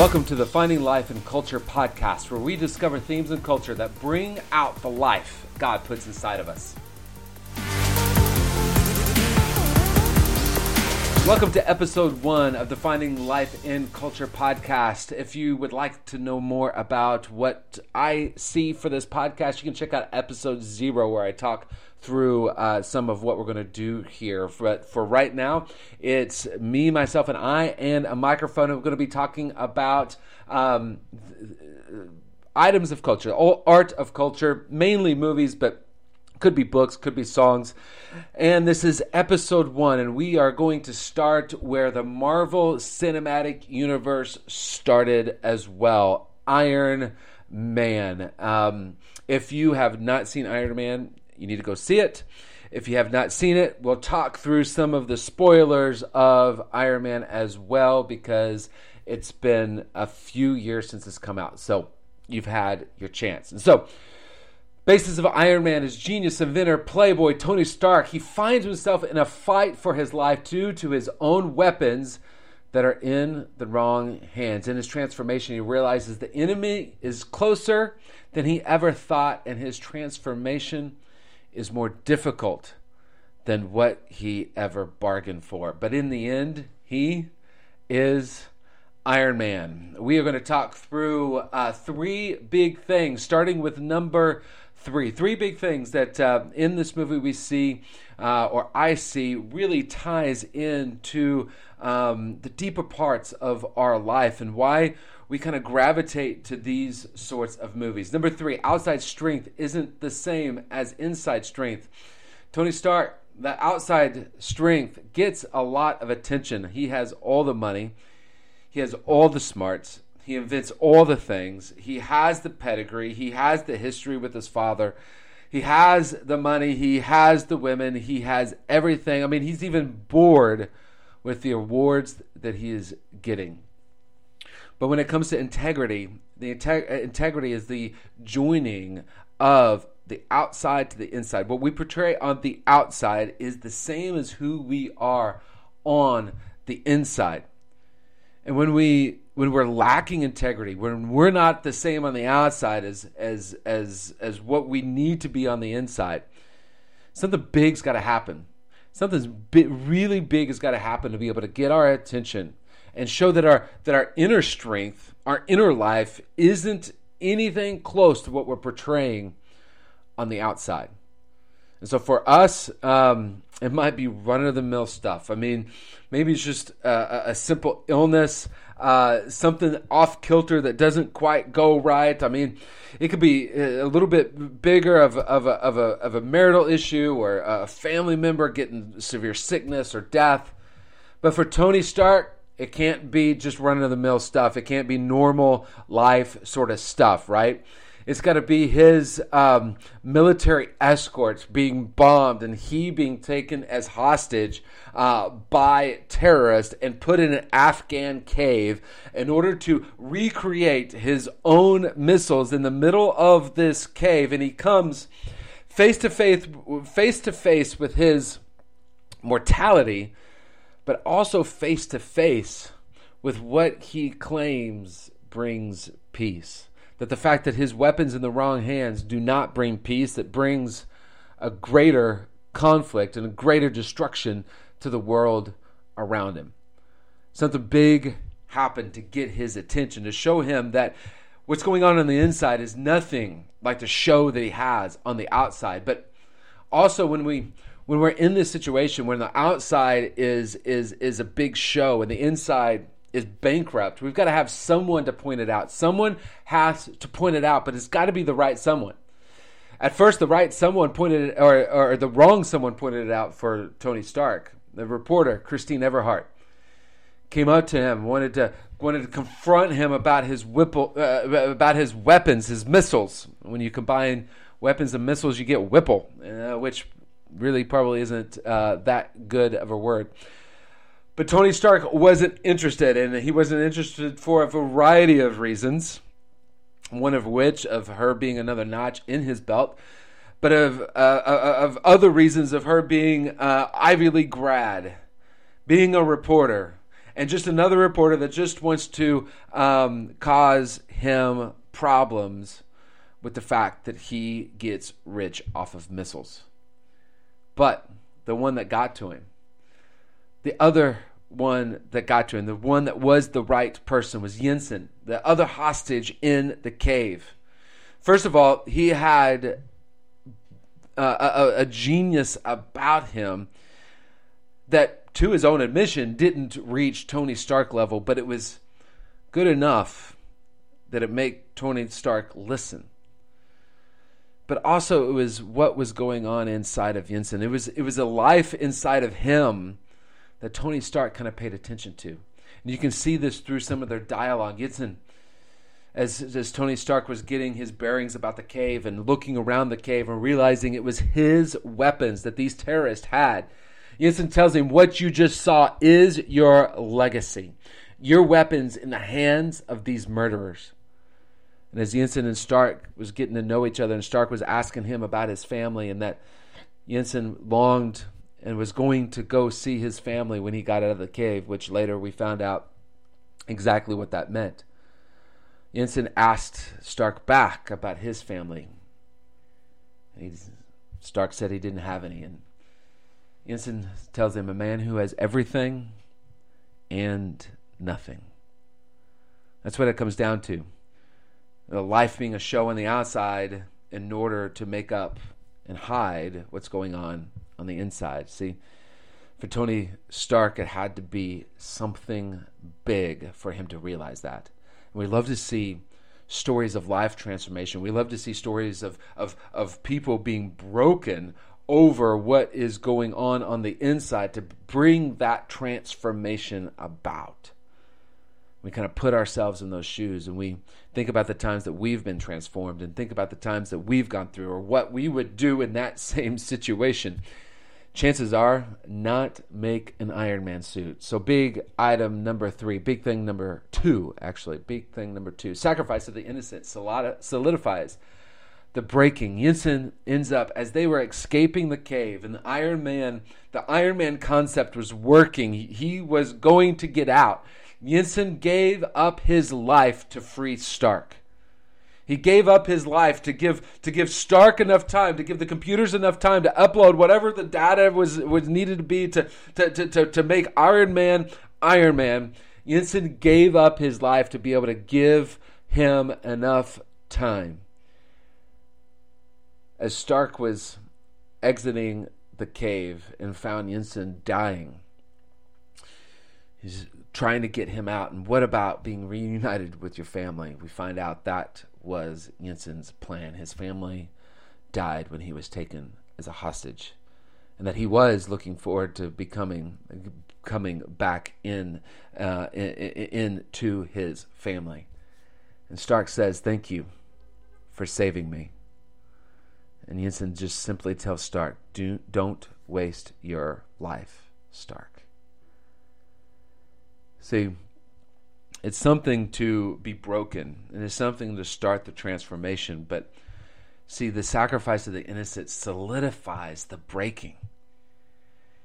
Welcome to the Finding Life and Culture podcast, where we discover themes and culture that bring out the life God puts inside of us. Welcome to episode one of the Finding Life in Culture podcast. If you would like to know more about what I see for this podcast, you can check out episode zero, where I talk through uh, some of what we're going to do here. But for right now, it's me, myself, and I, and a microphone. We're going to be talking about um, items of culture, art of culture, mainly movies, but could be books, could be songs. And this is episode one, and we are going to start where the Marvel Cinematic Universe started as well Iron Man. Um, if you have not seen Iron Man, you need to go see it. If you have not seen it, we'll talk through some of the spoilers of Iron Man as well because it's been a few years since it's come out. So you've had your chance. And so, basis of Iron Man is genius, inventor, playboy Tony Stark. He finds himself in a fight for his life due to his own weapons that are in the wrong hands. In his transformation, he realizes the enemy is closer than he ever thought, and his transformation is more difficult than what he ever bargained for. But in the end, he is Iron Man. We are going to talk through uh, three big things, starting with number three. Three big things that uh, in this movie we see, uh, or I see, really ties into um, the deeper parts of our life and why we kind of gravitate to these sorts of movies. Number three, outside strength isn't the same as inside strength. Tony Stark, that outside strength gets a lot of attention. He has all the money, he has all the smarts, he invents all the things, he has the pedigree, he has the history with his father. He has the money, he has the women, he has everything. I mean, he's even bored with the awards that he is getting. But when it comes to integrity, the integ- uh, integrity is the joining of the outside to the inside. What we portray on the outside is the same as who we are on the inside. And when we when we're lacking integrity, when we're not the same on the outside as as as as what we need to be on the inside, something big's got to happen. Something really big has got to happen to be able to get our attention and show that our that our inner strength, our inner life isn't anything close to what we're portraying on the outside. And so for us, um, it might be run of the mill stuff. I mean, maybe it's just a, a simple illness, uh, something off kilter that doesn't quite go right. I mean, it could be a little bit bigger of, of, a, of, a, of a marital issue or a family member getting severe sickness or death. But for Tony Stark, it can't be just run of the mill stuff. It can't be normal life sort of stuff, right? It's got to be his um, military escorts being bombed and he being taken as hostage uh, by terrorists and put in an Afghan cave in order to recreate his own missiles in the middle of this cave. And he comes face to face, face to face with his mortality but also face to face with what he claims brings peace. That the fact that his weapons in the wrong hands do not bring peace, that brings a greater conflict and a greater destruction to the world around him. Something big happened to get his attention, to show him that what's going on on the inside is nothing like the show that he has on the outside. But also, when we when we're in this situation when the outside is is is a big show and the inside is bankrupt, we've got to have someone to point it out. Someone has to point it out, but it's got to be the right someone. At first, the right someone pointed it, or, or the wrong someone pointed it out for Tony Stark. The reporter, Christine Everhart, came up to him, wanted to wanted to confront him about his whipple, uh, about his weapons, his missiles. When you combine weapons and missiles, you get Whipple, uh, which really probably isn't uh, that good of a word. But Tony Stark wasn't interested, and he wasn't interested for a variety of reasons. One of which of her being another notch in his belt, but of uh, uh of other reasons of her being uh, Ivy League grad, being a reporter, and just another reporter that just wants to um, cause him problems with the fact that he gets rich off of missiles. But the one that got to him, the other one that got to him, the one that was the right person was Yinsen, the other hostage in the cave. First of all, he had uh, a, a genius about him that, to his own admission, didn't reach Tony Stark level, but it was good enough that it made Tony Stark listen. But also, it was what was going on inside of Yinsen. It was it was a life inside of him that Tony Stark kind of paid attention to. And you can see this through some of their dialogue. Yinsen, as, as Tony Stark was getting his bearings about the cave and looking around the cave and realizing it was his weapons that these terrorists had, Yinsen tells him, What you just saw is your legacy. Your weapons in the hands of these murderers. And as Yinsen and Stark was getting to know each other, and Stark was asking him about his family, and that Yinsen longed and was going to go see his family when he got out of the cave, which later we found out exactly what that meant. Yinsen asked Stark back about his family. Stark said he didn't have any, and Yinsen tells him a man who has everything and nothing. That's what it comes down to. Life being a show on the outside in order to make up and hide what's going on on the inside. See, for Tony Stark, it had to be something big for him to realize that. And we love to see stories of life transformation. We love to see stories of, of, of people being broken over what is going on on the inside to bring that transformation about. We kind of put ourselves in those shoes and we think about the times that we've been transformed and think about the times that we've gone through or what we would do in that same situation chances are not make an Iron Man suit. So, big item number three, big thing number two, actually, big thing number two sacrifice of the innocent solidifies the breaking. Yinsen ends up, as they were escaping the cave, and the Iron Man, the Iron Man concept was working. He was going to get out. Yinsen gave up his life to free Stark. He gave up his life to give to give Stark enough time, to give the computers enough time to upload whatever the data was was needed to be to to, to, to, to make Iron Man Iron Man. Yinsen gave up his life to be able to give him enough time. As Stark was exiting the cave and found Yinsen dying, he's trying to get him out. And what about being reunited with your family? We find out that was Yinsen's plan. His family died when he was taken as a hostage, and that he was looking forward to becoming coming back in, uh, in into his family. And Stark says, "Thank you for saving me." And Yinsen just simply tells Stark, Do, "Don't waste your life, Stark." See, it's something to be broken and it's something to start the transformation but see the sacrifice of the innocent solidifies the breaking.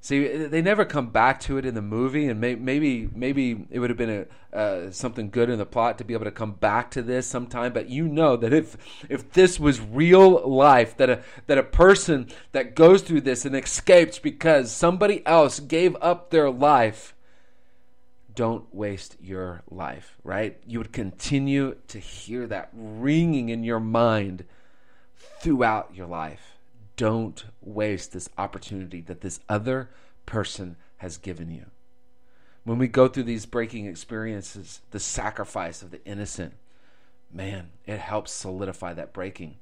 See they never come back to it in the movie and may, maybe maybe it would have been a, uh, something good in the plot to be able to come back to this sometime but you know that if if this was real life that a that a person that goes through this and escapes because somebody else gave up their life don't waste your life, right? You would continue to hear that ringing in your mind throughout your life. Don't waste this opportunity that this other person has given you. When we go through these breaking experiences, the sacrifice of the innocent, man, it helps solidify that breaking.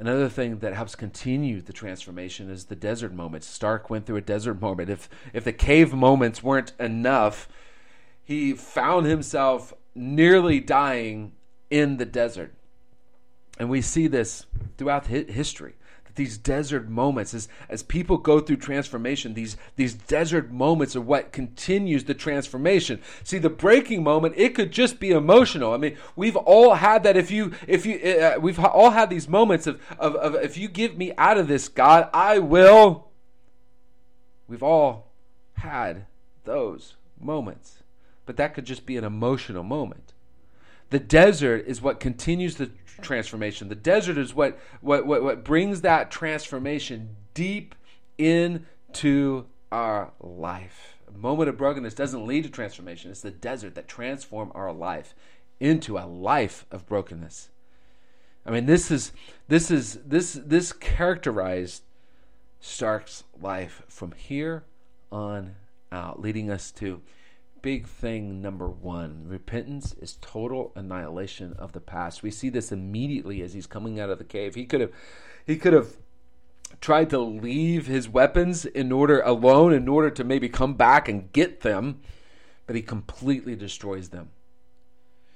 Another thing that helps continue the transformation is the desert moments. Stark went through a desert moment. If if the cave moments weren't enough, he found himself nearly dying in the desert. And we see this throughout history. That these desert moments, as, as people go through transformation, these, these desert moments are what continues the transformation. See, the breaking moment, it could just be emotional. I mean, we've all had that. If you, if you, uh, we've all had these moments of, of, of, if you give me out of this, God, I will. We've all had those moments. But that could just be an emotional moment. The desert is what continues the transformation. The desert is what, what, what, what brings that transformation deep into our life. A moment of brokenness doesn't lead to transformation. It's the desert that transforms our life into a life of brokenness. I mean, this is this is this this characterized Stark's life from here on out, leading us to big thing number one repentance is total annihilation of the past. We see this immediately as he's coming out of the cave. He could have he could have tried to leave his weapons in order alone in order to maybe come back and get them but he completely destroys them.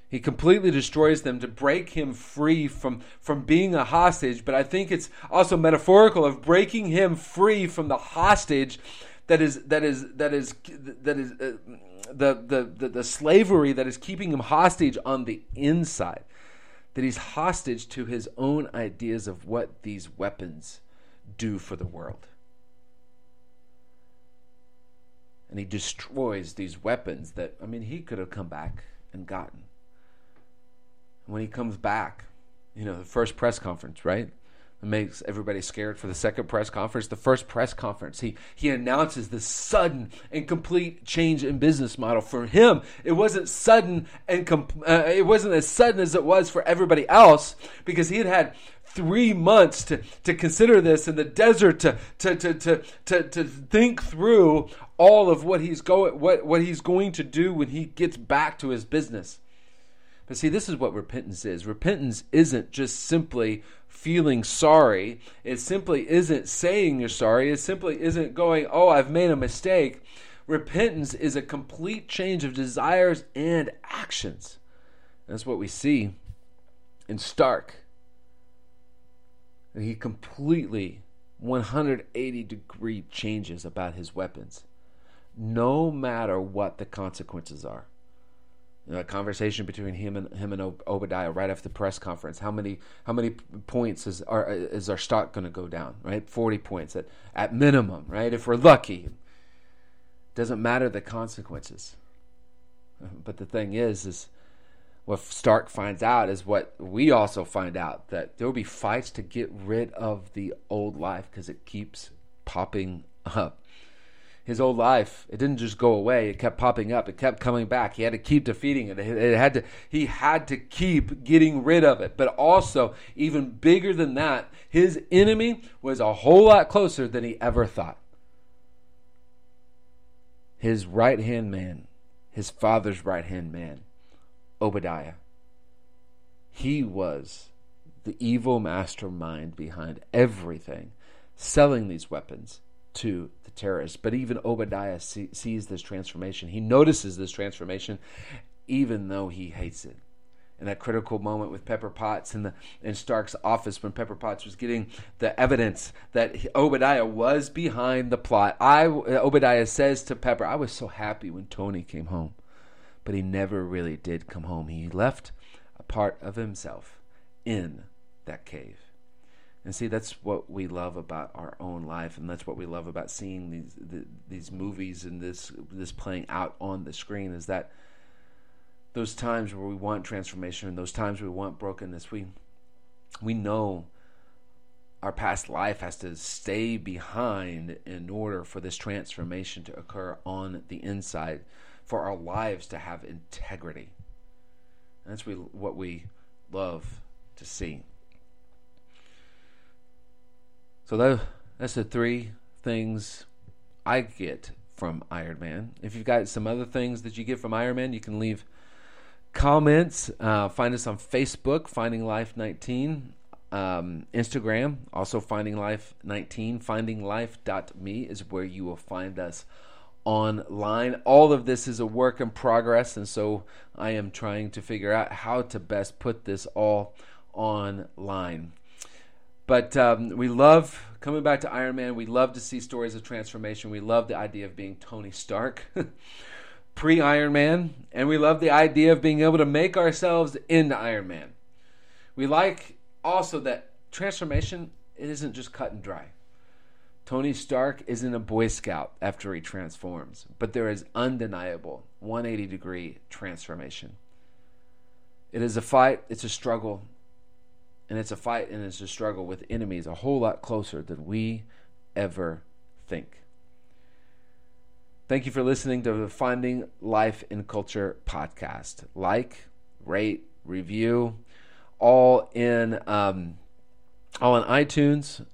He completely destroys them to break him free from, from being a hostage. But I think it's also metaphorical of breaking him free from the hostage that is that is that is that is uh, the, the, the the slavery that is keeping him hostage on the inside. That he's hostage to his own ideas of what these weapons do for the world. And he destroys these weapons that I mean he could have come back and gotten when he comes back, you know, the first press conference, right? Makes everybody scared for the second press conference. The first press conference, he he announces this sudden and complete change in business model for him. It wasn't sudden and comp- uh, it wasn't as sudden as it was for everybody else because he had had three months to, to consider this in the desert to, to, to, to, to, to think through all of what he's going what, what he's going to do when he gets back to his business. But see, this is what repentance is. Repentance isn't just simply feeling sorry. It simply isn't saying you're sorry. It simply isn't going, oh, I've made a mistake. Repentance is a complete change of desires and actions. That's what we see in Stark. He completely 180 degree changes about his weapons, no matter what the consequences are a conversation between him and him and Obadiah right after the press conference. How many how many points is our is our stock going to go down? Right, forty points at at minimum. Right, if we're lucky. Doesn't matter the consequences. But the thing is, is what Stark finds out is what we also find out that there will be fights to get rid of the old life because it keeps popping up his old life. It didn't just go away. It kept popping up. It kept coming back. He had to keep defeating it. It had to he had to keep getting rid of it. But also, even bigger than that, his enemy was a whole lot closer than he ever thought. His right-hand man, his father's right-hand man, Obadiah. He was the evil mastermind behind everything, selling these weapons to the terrorists. But even Obadiah see, sees this transformation. He notices this transformation, even though he hates it. In that critical moment with Pepper Potts in the in Stark's office, when Pepper Potts was getting the evidence that Obadiah was behind the plot, I Obadiah says to Pepper, "I was so happy when Tony came home, but he never really did come home. He left a part of himself in that cave." And see, that's what we love about our own life, and that's what we love about seeing these the, these movies and this this playing out on the screen. Is that those times where we want transformation and those times where we want brokenness, we we know our past life has to stay behind in order for this transformation to occur on the inside, for our lives to have integrity. And that's we, what we love to see. So that, that's the three things I get from Iron Man. If you've got some other things that you get from Iron Man, you can leave comments. Uh, find us on Facebook, Finding Life 19. Um, Instagram, also Finding Life 19. FindingLife.me is where you will find us online. All of this is a work in progress, and so I am trying to figure out how to best put this all online. But um, we love coming back to Iron Man. We love to see stories of transformation. We love the idea of being Tony Stark, pre Iron Man, and we love the idea of being able to make ourselves into Iron Man. We like also that transformation it isn't just cut and dry. Tony Stark isn't a Boy Scout after he transforms, but there is undeniable 180 degree transformation. It is a fight, it's a struggle, and it's a fight and it's a struggle with enemies a whole lot closer than we ever think. Thank you for listening to the Finding Life in Culture podcast. Like, rate, review, all in um, all on iTunes.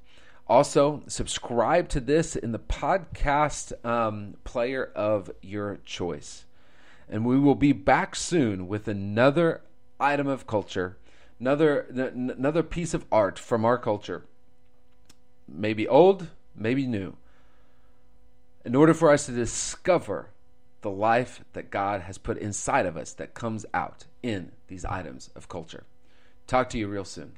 Also, subscribe to this in the podcast um, player of your choice. And we will be back soon with another item of culture, another n- another piece of art from our culture. Maybe old, maybe new. In order for us to discover the life that God has put inside of us that comes out in these items of culture. Talk to you real soon.